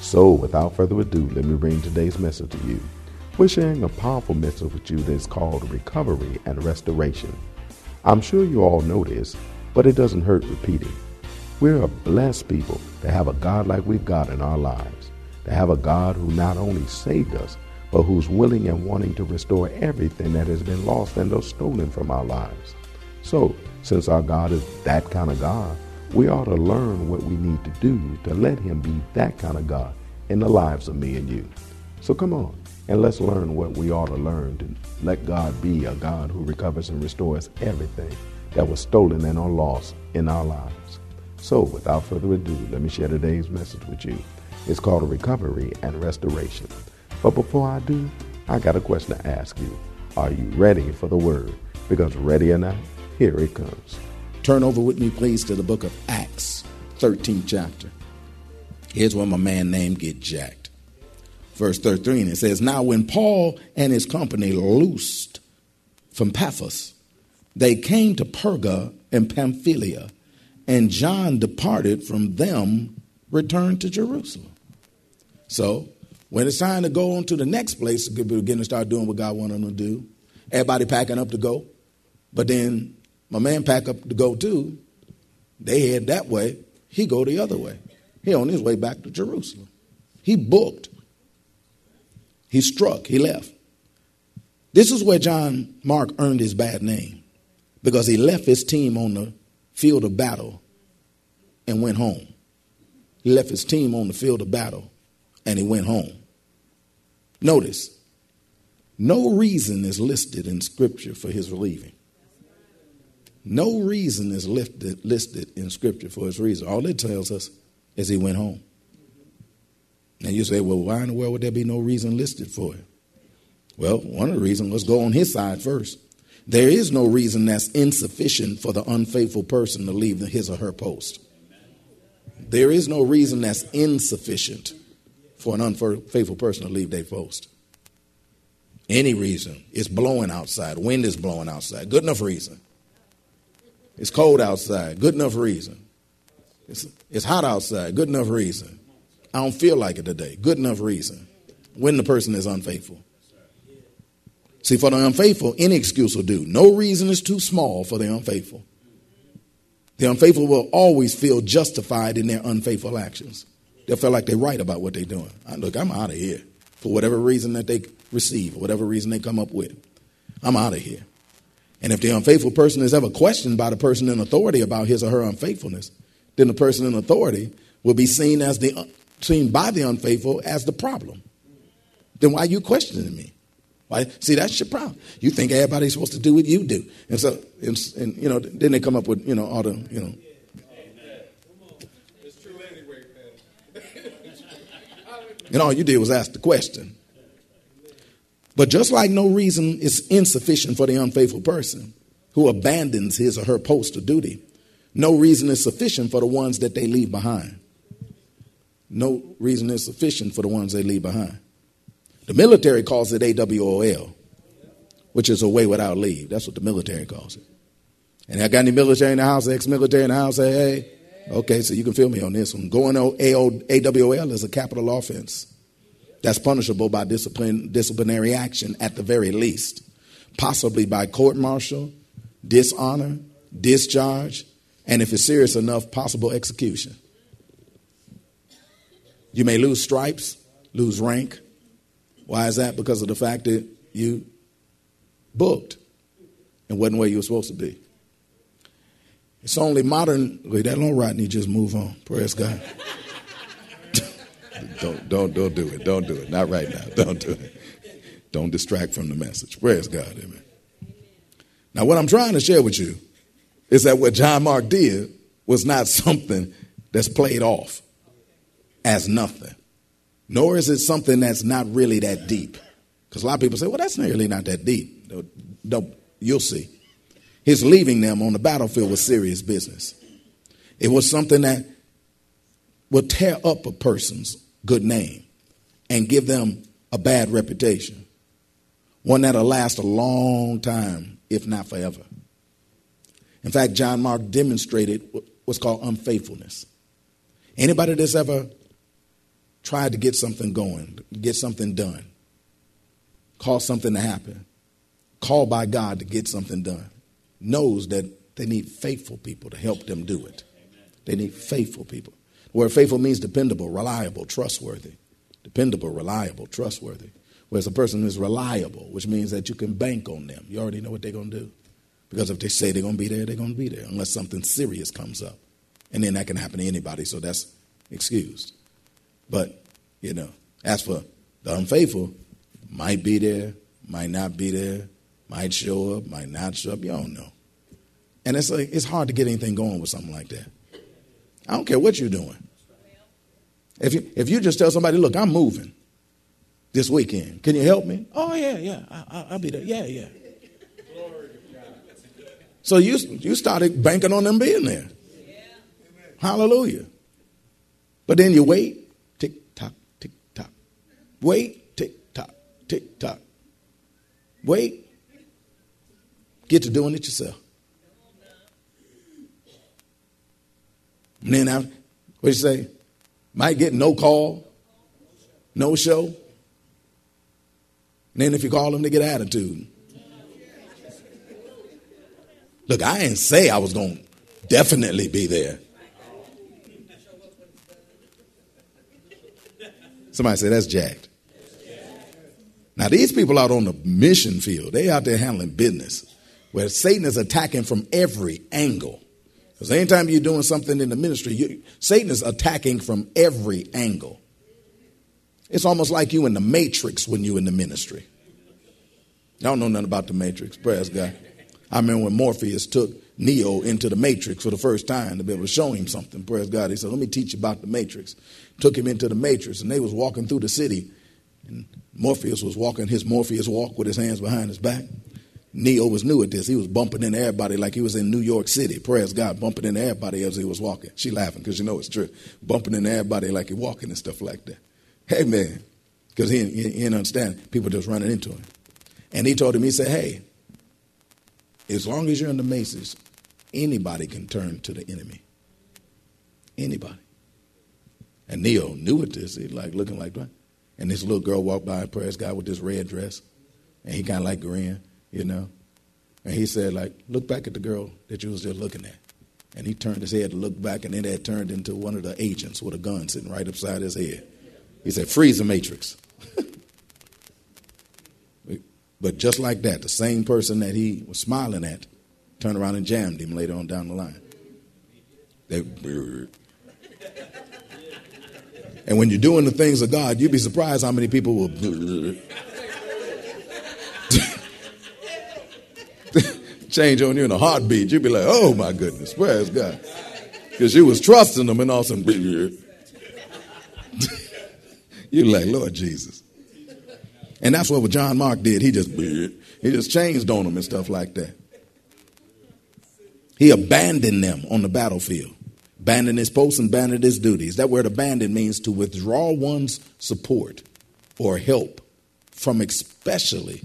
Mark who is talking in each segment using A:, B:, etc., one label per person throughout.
A: So, without further ado, let me bring today's message to you. We're sharing a powerful message with you that's called recovery and restoration. I'm sure you all know this, but it doesn't hurt repeating. We're a blessed people to have a God like we've got in our lives, to have a God who not only saved us, but who's willing and wanting to restore everything that has been lost and or stolen from our lives. So, since our God is that kind of God, we ought to learn what we need to do to let Him be that kind of God in the lives of me and you. So come on and let's learn what we ought to learn to let God be a God who recovers and restores everything that was stolen and or lost in our lives. So without further ado, let me share today's message with you. It's called recovery and restoration. But before I do, I got a question to ask you. Are you ready for the word? Because ready or not, here it comes.
B: Turn over with me, please, to the book of Acts, 13th chapter. Here's where my man named get jacked. Verse 13, it says, Now when Paul and his company loosed from Paphos, they came to Perga and Pamphylia, and John departed from them, returned to Jerusalem. So, when it's time to go on to the next place, begin to start doing what God wanted them to do. Everybody packing up to go. But then my man pack up to go too. They head that way. He go the other way. He on his way back to Jerusalem. He booked. He struck. He left. This is where John Mark earned his bad name because he left his team on the field of battle and went home. He left his team on the field of battle and he went home. Notice, no reason is listed in Scripture for his leaving. No reason is listed, listed in Scripture for his reason. All it tells us is he went home. And you say, well, why in the world would there be no reason listed for it? Well, one of the reasons, let's go on his side first. There is no reason that's insufficient for the unfaithful person to leave his or her post. There is no reason that's insufficient for an unfaithful person to leave their post. Any reason. It's blowing outside. Wind is blowing outside. Good enough reason. It's cold outside. Good enough reason. It's, it's hot outside. Good enough reason. I don't feel like it today. Good enough reason. When the person is unfaithful. See, for the unfaithful, any excuse will do. No reason is too small for the unfaithful. The unfaithful will always feel justified in their unfaithful actions. They'll feel like they're right about what they're doing. I, look, I'm out of here for whatever reason that they receive, whatever reason they come up with. I'm out of here. And if the unfaithful person is ever questioned by the person in authority about his or her unfaithfulness, then the person in authority will be seen as the seen by the unfaithful as the problem. Then why are you questioning me? Why? See, that's your problem. You think everybody's supposed to do what you do, and so and, and you know, then they come up with you know all the you know. It's true anyway, man. And all you did was ask the question. But just like no reason is insufficient for the unfaithful person who abandons his or her post of duty, no reason is sufficient for the ones that they leave behind. No reason is sufficient for the ones they leave behind. The military calls it AWOL, which is away without leave. That's what the military calls it. And I got any military in the house, ex military in the house, say, hey, okay, so you can feel me on this one. Going AWOL is a capital offense. That's punishable by discipline, disciplinary action at the very least, possibly by court martial, dishonor, discharge, and if it's serious enough, possible execution. You may lose stripes, lose rank. Why is that? Because of the fact that you booked and wasn't where you were supposed to be. It's only modern. Wait, that long Rodney just move on. Praise God. Don't don't don't do it. Don't do it. Not right now. Don't do it. Don't distract from the message. Praise God. Amen. Now, what I'm trying to share with you is that what John Mark did was not something that's played off as nothing, nor is it something that's not really that deep. Because a lot of people say, well, that's really not that deep. No, no, you'll see. His leaving them on the battlefield was serious business. It was something that would tear up a person's good name and give them a bad reputation, one that'll last a long time, if not forever. In fact, John Mark demonstrated what's called unfaithfulness. Anybody that's ever tried to get something going, get something done, cause something to happen, called by God to get something done, knows that they need faithful people to help them do it. They need faithful people. Word faithful means dependable, reliable, trustworthy. Dependable, reliable, trustworthy. Whereas a person is reliable, which means that you can bank on them. You already know what they're going to do. Because if they say they're going to be there, they're going to be there, unless something serious comes up. And then that can happen to anybody, so that's excused. But, you know, as for the unfaithful, might be there, might not be there, might show up, might not show up. You don't know. And it's like it's hard to get anything going with something like that. I don't care what you're doing. If you if you just tell somebody, look, I'm moving this weekend. Can you help me? Oh yeah, yeah, I, will be there. Yeah, yeah. So you you started banking on them being there. Hallelujah. But then you wait, tick tock, tick tock. Wait, tick tock, tick tock. Wait. Get to doing it yourself. And then I, what you say? Might get no call, no show. And then if you call them, they get attitude. Look, I didn't say I was going to definitely be there. Somebody say that's jacked. Now these people out on the mission field, they out there handling business where Satan is attacking from every angle. Because anytime you're doing something in the ministry, you, Satan is attacking from every angle. It's almost like you in the matrix when you in the ministry. I don't know nothing about the matrix. Praise God. I remember when Morpheus took Neo into the matrix for the first time to be able to show him something. Praise God. He said, Let me teach you about the matrix. Took him into the matrix, and they was walking through the city. And Morpheus was walking his Morpheus walk with his hands behind his back. Neo was new at this. He was bumping into everybody like he was in New York City. Praise God, bumping into everybody as he was walking. She laughing because you know it's true. Bumping into everybody like he walking and stuff like that. Hey man, because he, he, he didn't understand. People just running into him. And he told him, he said, hey, as long as you're in the matrix, anybody can turn to the enemy. Anybody. And Neo knew it this. He like looking like that. And this little girl walked by, praise God, with this red dress. And he kind of like grinned, you know. And he said, like, look back at the girl that you was just looking at. And he turned his head to look back, and then that turned into one of the agents with a gun sitting right upside his head. He said, freeze the matrix. but just like that, the same person that he was smiling at turned around and jammed him later on down the line. They, and when you're doing the things of God, you'd be surprised how many people will change on you in a heartbeat. You'd be like, oh my goodness, where's God? Because you was trusting them and all a you're like, Lord Jesus. And that's what John Mark did. He just he just changed on them and stuff like that. He abandoned them on the battlefield Abandoned his post and abandoned his duties. That word abandon means to withdraw one's support or help from especially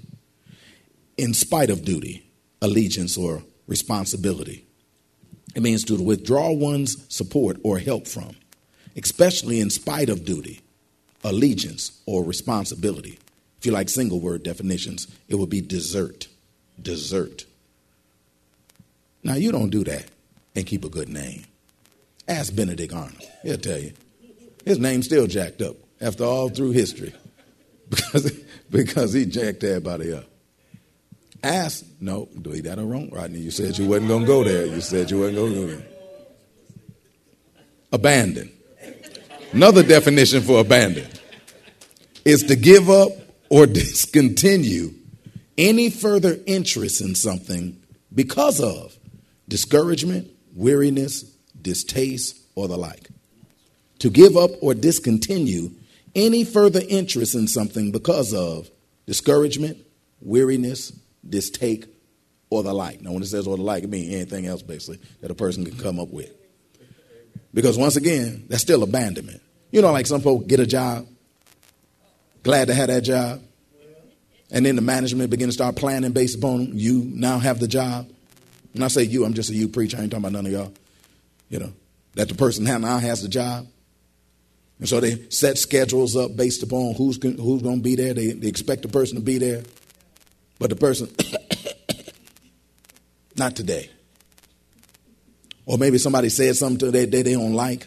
B: in spite of duty, allegiance, or responsibility. It means to withdraw one's support or help from, especially in spite of duty, allegiance, or responsibility. If you like single word definitions, it would be desert. Desert. Now, you don't do that and keep a good name. Ask Benedict Arnold. He'll tell you. His name's still jacked up after all through history because, because he jacked everybody up. Ask, no, do he that or wrong, Rodney? You said you wasn't going to go there. You said you wasn't going to go there. Abandon. Another definition for abandon is to give up or discontinue any further interest in something because of discouragement, weariness, distaste, or the like. To give up or discontinue any further interest in something because of discouragement, weariness, distaste, or the like. Now, when it says or the like, it means anything else basically that a person can come up with. Because once again, that's still abandonment. You know, like some people get a job, glad to have that job, and then the management begin to start planning based upon you now have the job. When I say you, I'm just a you preacher. I ain't talking about none of y'all. You know, that the person now has the job. And so they set schedules up based upon who's, who's going to be there. They, they expect the person to be there. But the person, not today. Or maybe somebody said something to they, they, they don't like.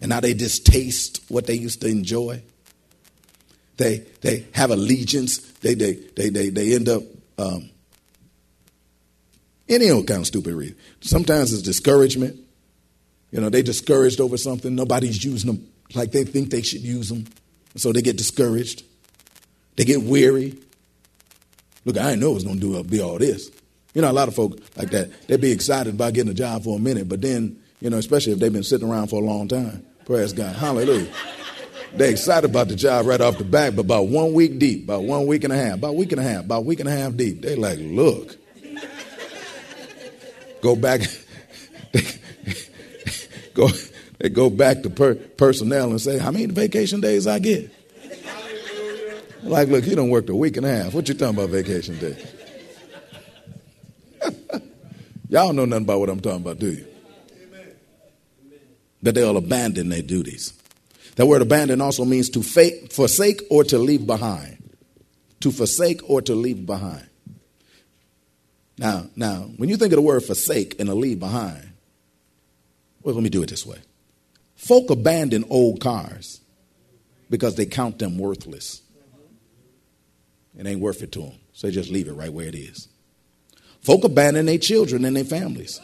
B: And now they distaste what they used to enjoy. They, they have allegiance. They, they, they, they, they end up um, any old kind of stupid reason. Sometimes it's discouragement. You know, they discouraged over something. Nobody's using them like they think they should use them. So they get discouraged. They get weary. Look, I didn't know it was going to do be all this. You know, a lot of folk like that, they'd be excited about getting a job for a minute, but then, you know, especially if they've been sitting around for a long time. Praise God. Hallelujah. They're excited about the job right off the bat, but about one week deep, about one week and a half, about a week and a half, about a week and a half deep, they like, look. Go back. go, they go back to per, personnel and say, how many vacation days I get? Like, look, you don't work a week and a half. What you talking about vacation day? Y'all know nothing about what I'm talking about, do you? That they'll abandon their duties. That word abandon also means to forsake or to leave behind. To forsake or to leave behind. Now, now, when you think of the word forsake and to leave behind, well, let me do it this way. Folk abandon old cars because they count them worthless. It ain't worth it to them. So they just leave it right where it is. Folk abandon their children and their families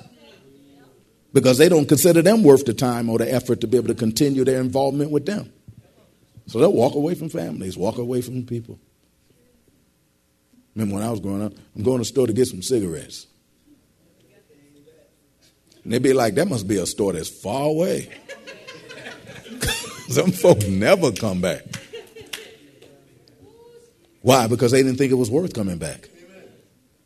B: because they don't consider them worth the time or the effort to be able to continue their involvement with them. So they'll walk away from families, walk away from people. Remember when I was growing up, I'm going to the store to get some cigarettes. And they'd be like, that must be a store that's far away. some folks never come back. Why? Because they didn't think it was worth coming back.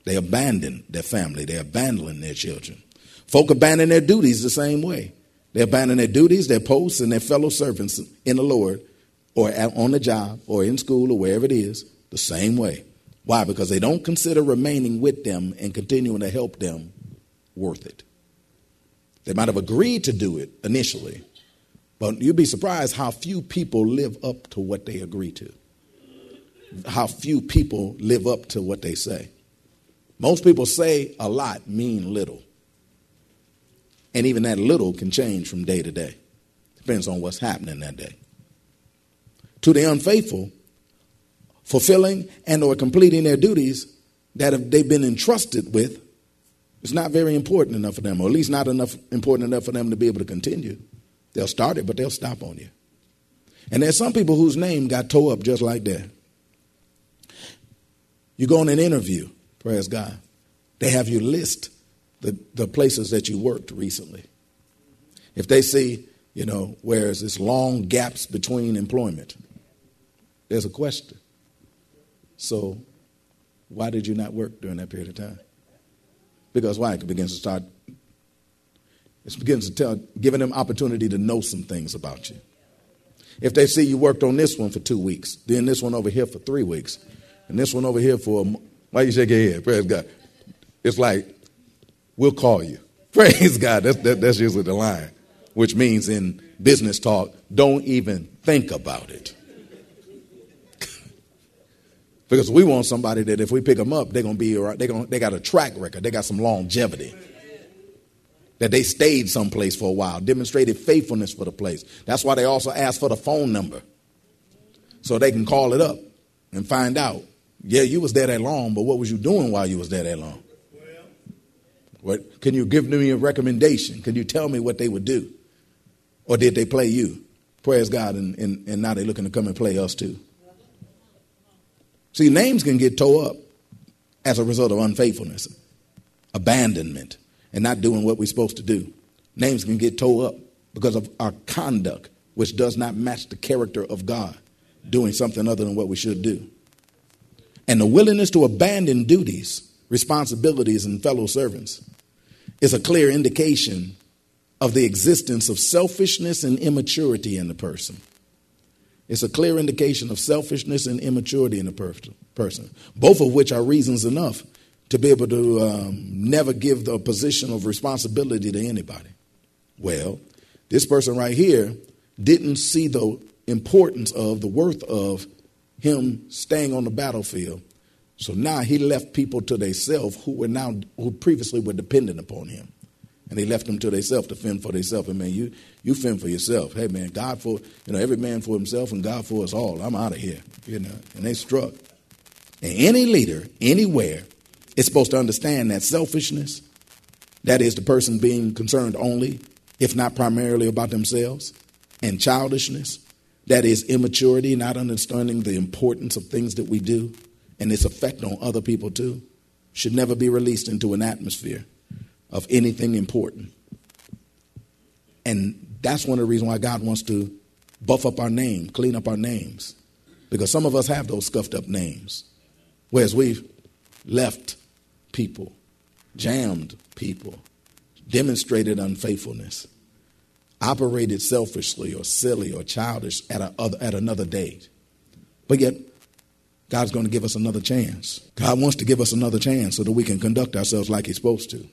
B: They abandoned their family, they abandoned their children. Folk abandon their duties the same way. They abandon their duties, their posts, and their fellow servants in the Lord, or on the job, or in school, or wherever it is, the same way. Why? Because they don't consider remaining with them and continuing to help them worth it. They might have agreed to do it initially, but you'd be surprised how few people live up to what they agree to how few people live up to what they say. Most people say a lot, mean little. And even that little can change from day to day. Depends on what's happening that day. To the unfaithful, fulfilling and or completing their duties that have, they've been entrusted with is not very important enough for them, or at least not enough important enough for them to be able to continue. They'll start it, but they'll stop on you. And there's some people whose name got tore up just like that. You go on an interview, praise God. They have you list the, the places that you worked recently. If they see, you know, where's this long gaps between employment, there's a question. So, why did you not work during that period of time? Because why? It begins to start, it begins to tell, giving them opportunity to know some things about you. If they see you worked on this one for two weeks, then this one over here for three weeks, and this one over here for, a, why you shake your head? Praise God. It's like, we'll call you. Praise God. That's, that, that's usually the line, which means in business talk, don't even think about it. because we want somebody that if we pick them up, they're going to be, they're going they got a track record, they got some longevity. that they stayed someplace for a while, demonstrated faithfulness for the place. That's why they also ask for the phone number so they can call it up and find out. Yeah, you was there that long, but what was you doing while you was there that long? What, can you give me a recommendation? Can you tell me what they would do? Or did they play you? Praise God, and, and, and now they're looking to come and play us too. See, names can get tore up as a result of unfaithfulness, abandonment, and not doing what we're supposed to do. Names can get tore up because of our conduct, which does not match the character of God, doing something other than what we should do. And the willingness to abandon duties, responsibilities, and fellow servants is a clear indication of the existence of selfishness and immaturity in the person. It's a clear indication of selfishness and immaturity in the per- person, both of which are reasons enough to be able to um, never give the position of responsibility to anybody. Well, this person right here didn't see the importance of the worth of him staying on the battlefield. So now he left people to themselves who were now who previously were dependent upon him. And he left them to themselves to fend for themselves. And man, you you fend for yourself. Hey man, God for you know, every man for himself and God for us all. I'm out of here. You know, and they struck. And any leader, anywhere, is supposed to understand that selfishness, that is the person being concerned only, if not primarily about themselves, and childishness, that is immaturity, not understanding the importance of things that we do and its effect on other people too, should never be released into an atmosphere of anything important. And that's one of the reasons why God wants to buff up our name, clean up our names. Because some of us have those scuffed up names. Whereas we've left people, jammed people, demonstrated unfaithfulness, operated selfishly or silly or childish at, a other, at another date. But yet, God's going to give us another chance. God wants to give us another chance so that we can conduct ourselves like He's supposed to.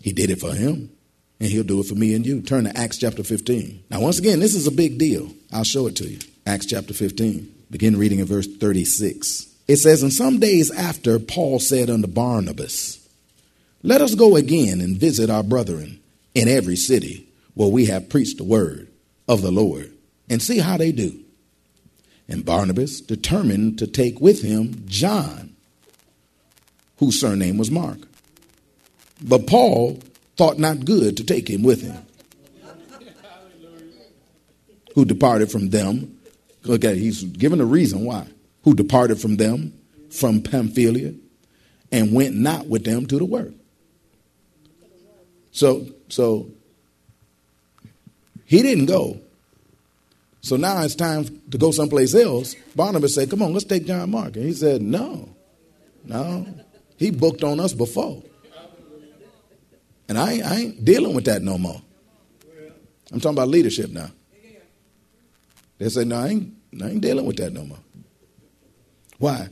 B: He did it for him, and He'll do it for me and you. Turn to Acts chapter 15. Now, once again, this is a big deal. I'll show it to you. Acts chapter 15. Begin reading in verse 36. It says, And some days after, Paul said unto Barnabas, Let us go again and visit our brethren in every city where we have preached the word of the Lord, and see how they do. And Barnabas determined to take with him John, whose surname was Mark. But Paul thought not good to take him with him. Who departed from them. Okay, he's given a reason why. Who departed from them from Pamphylia and went not with them to the work. So, so he didn't go. So now it's time to go someplace else. Barnabas said, Come on, let's take John Mark. And he said, No, no. He booked on us before. And I, I ain't dealing with that no more. I'm talking about leadership now. They say, no, I ain't, I ain't dealing with that no more. Why?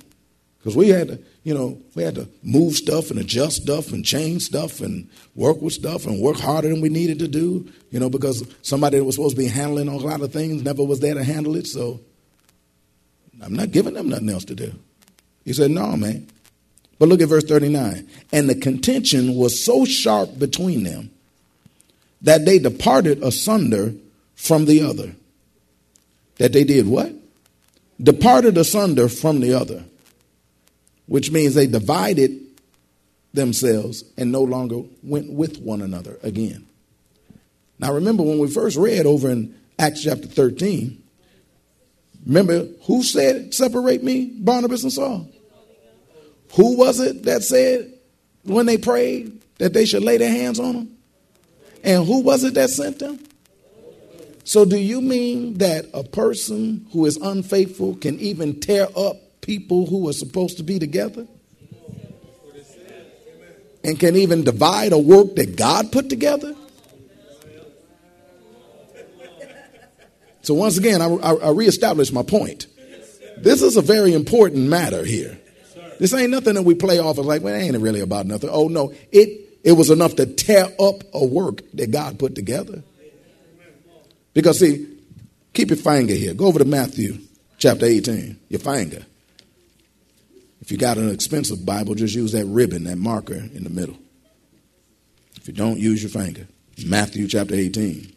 B: Because we had to, you know, we had to move stuff and adjust stuff and change stuff and work with stuff and work harder than we needed to do, you know, because somebody that was supposed to be handling a lot of things never was there to handle it. So I'm not giving them nothing else to do. He said, no, man. But look at verse 39. And the contention was so sharp between them that they departed asunder from the other. That they did what? Departed asunder from the other, which means they divided themselves and no longer went with one another again. Now, remember when we first read over in Acts chapter 13, remember who said, Separate me, Barnabas and Saul? Who was it that said when they prayed that they should lay their hands on them? And who was it that sent them? So, do you mean that a person who is unfaithful can even tear up people who are supposed to be together? And can even divide a work that God put together? So, once again, I, I, I reestablish my point. This is a very important matter here. This ain't nothing that we play off as like, well, it ain't really about nothing. Oh no, it it was enough to tear up a work that God put together. Because see, keep your finger here. Go over to Matthew chapter 18. Your finger. If you got an expensive Bible, just use that ribbon, that marker in the middle. If you don't, use your finger. Matthew chapter 18.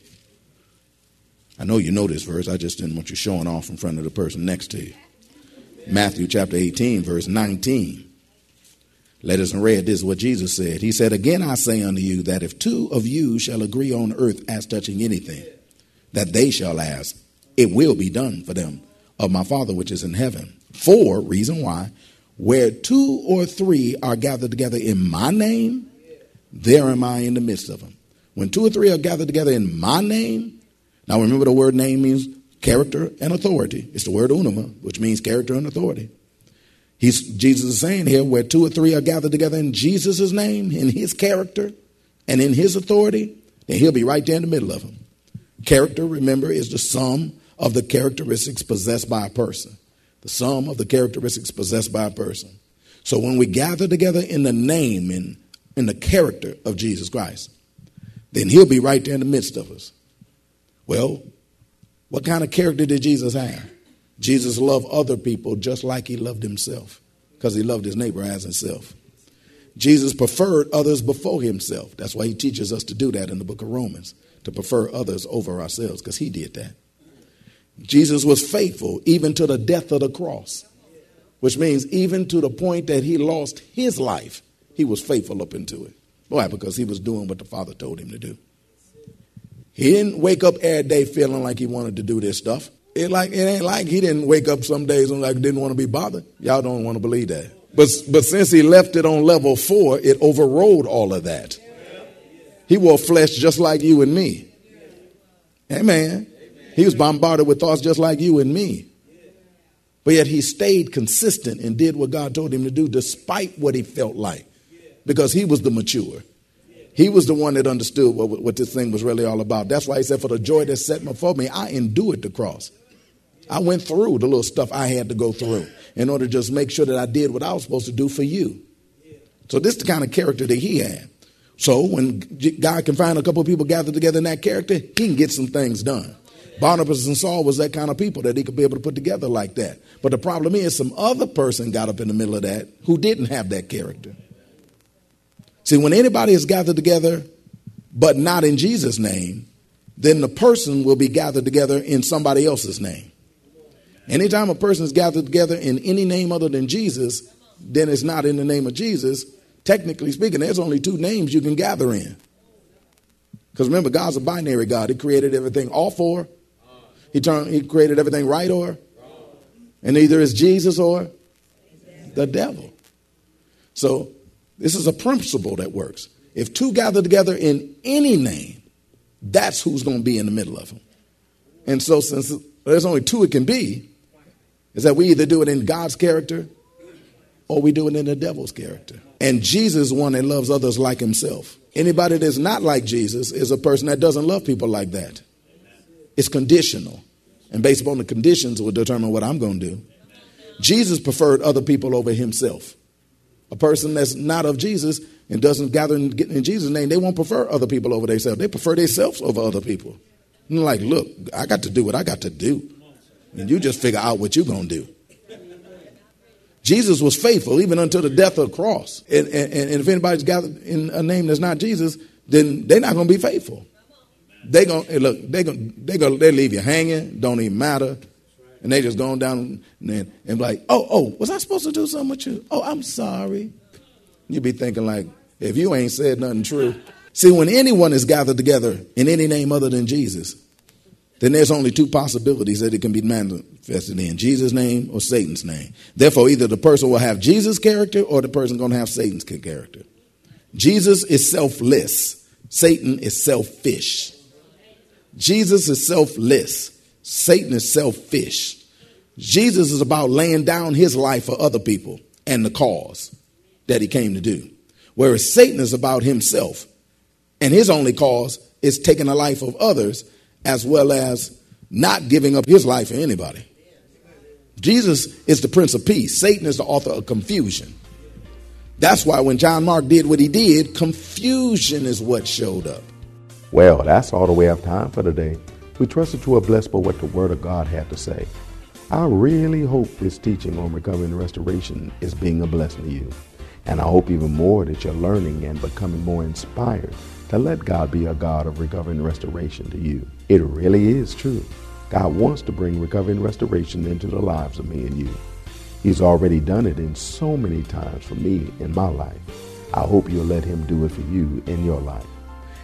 B: I know you know this verse. I just didn't want you showing off in front of the person next to you. Matthew chapter 18, verse 19. Let us read this is what Jesus said. He said, Again I say unto you that if two of you shall agree on earth as touching anything, that they shall ask, it will be done for them of my Father which is in heaven. For, reason why, where two or three are gathered together in my name, there am I in the midst of them. When two or three are gathered together in my name, now remember the word name means character and authority. It's the word onoma, which means character and authority. He's, Jesus is saying here, where two or three are gathered together in Jesus' name, in his character, and in his authority, then he'll be right there in the middle of them. Character, remember, is the sum of the characteristics possessed by a person. The sum of the characteristics possessed by a person. So when we gather together in the name and in the character of Jesus Christ, then he'll be right there in the midst of us. Well, what kind of character did Jesus have? Jesus loved other people just like he loved himself because he loved his neighbor as himself. Jesus preferred others before himself. That's why he teaches us to do that in the book of Romans, to prefer others over ourselves because he did that. Jesus was faithful even to the death of the cross, which means even to the point that he lost his life, he was faithful up into it. Why? Because he was doing what the Father told him to do. He didn't wake up every day feeling like he wanted to do this stuff. It like it ain't like he didn't wake up some days and like didn't want to be bothered. Y'all don't want to believe that. But but since he left it on level four, it overrode all of that. He wore flesh just like you and me. Amen. He was bombarded with thoughts just like you and me. But yet he stayed consistent and did what God told him to do despite what he felt like. Because he was the mature. He was the one that understood what, what this thing was really all about. That's why he said, For the joy that set before me, I endured the cross. I went through the little stuff I had to go through in order to just make sure that I did what I was supposed to do for you. So this is the kind of character that he had. So when God can find a couple of people gathered together in that character, he can get some things done. Barnabas and Saul was that kind of people that he could be able to put together like that. But the problem is some other person got up in the middle of that who didn't have that character. See, when anybody is gathered together but not in Jesus' name, then the person will be gathered together in somebody else's name. Anytime a person is gathered together in any name other than Jesus, then it's not in the name of Jesus. Technically speaking, there's only two names you can gather in. Because remember, God's a binary God. He created everything all or. He turned he created everything right or. And either it's Jesus or the devil. So this is a principle that works. If two gather together in any name, that's who's going to be in the middle of them. And so since there's only two it can be, is that we either do it in God's character or we do it in the devil's character. And Jesus is one that loves others like himself. Anybody that's not like Jesus is a person that doesn't love people like that. It's conditional. And based upon the conditions will determine what I'm going to do. Jesus preferred other people over himself. A person that's not of Jesus and doesn't gather in, in Jesus' name, they won't prefer other people over themselves. They prefer themselves over other people. And like, look, I got to do what I got to do. And you just figure out what you're going to do. Jesus was faithful even until the death of the cross. And, and, and if anybody's gathered in a name that's not Jesus, then they're not going to be faithful. They going look. They going they going they leave you hanging. Don't even matter. And they just going down and, and, and like, oh, oh, was I supposed to do something with you? Oh, I'm sorry. You be thinking like, if you ain't said nothing true. See, when anyone is gathered together in any name other than Jesus, then there's only two possibilities that it can be manifested in Jesus' name or Satan's name. Therefore, either the person will have Jesus' character or the person going to have Satan's character. Jesus is selfless, Satan is selfish. Jesus is selfless, Satan is selfish. Jesus is about laying down his life for other people and the cause that he came to do. Whereas Satan is about himself, and his only cause is taking the life of others as well as not giving up his life for anybody. Jesus is the Prince of Peace, Satan is the author of confusion. That's why when John Mark did what he did, confusion is what showed up.
A: Well, that's all the we have time for today. We trust that you are blessed by what the Word of God had to say. I really hope this teaching on recovery and restoration is being a blessing to you. And I hope even more that you're learning and becoming more inspired
B: to let God be a God of recovery and restoration to you. It really is true. God wants to bring recovery and restoration into the lives of me and you. He's already done it in so many times for me in my life. I hope you'll let him do it for you in your life.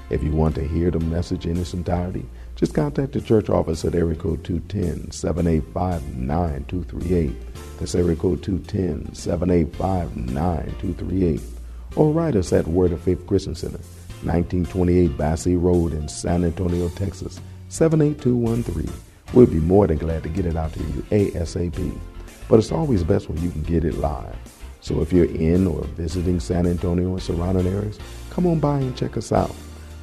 B: If you want to hear the message in its entirety, just contact the church office at area code 210-785-9238. That's area code 210-785-9238. Or write us at Word of Faith Christian Center, 1928 Basse Road in San Antonio, Texas, 78213. We'll be more than glad to get it out to you ASAP. But it's always best when you can get it live. So if you're in or visiting San Antonio and surrounding areas, come on by and check us out.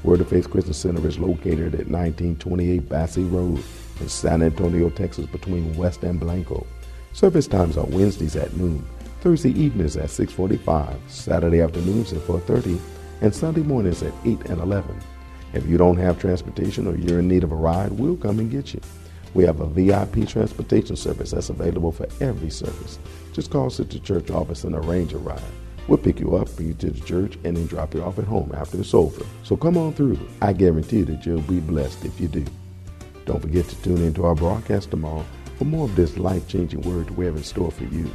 B: Word of Faith Christian Center is located at 1928 Basse Road in San Antonio, Texas, between West and Blanco. Service times are Wednesdays at noon, Thursday evenings at 6:45, Saturday afternoons at 4:30, and Sunday mornings at 8 and 11. If you don't have transportation or you're in need of a ride, we'll come and get you. We have a VIP transportation service that's available for every service. Just call the church office and arrange a ride. We'll pick you up, bring you to the church, and then drop you off at home after it's over. So come on through. I guarantee that you'll be blessed if you do. Don't forget to tune into our broadcast tomorrow for more of this life changing word we have in store for you.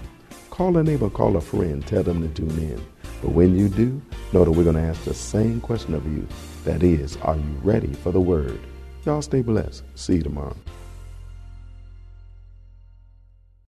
B: Call a neighbor, call a friend, tell them to tune in. But when you do, know that we're going to ask the same question of you. That is, are you ready for the word? Y'all stay blessed. See you tomorrow.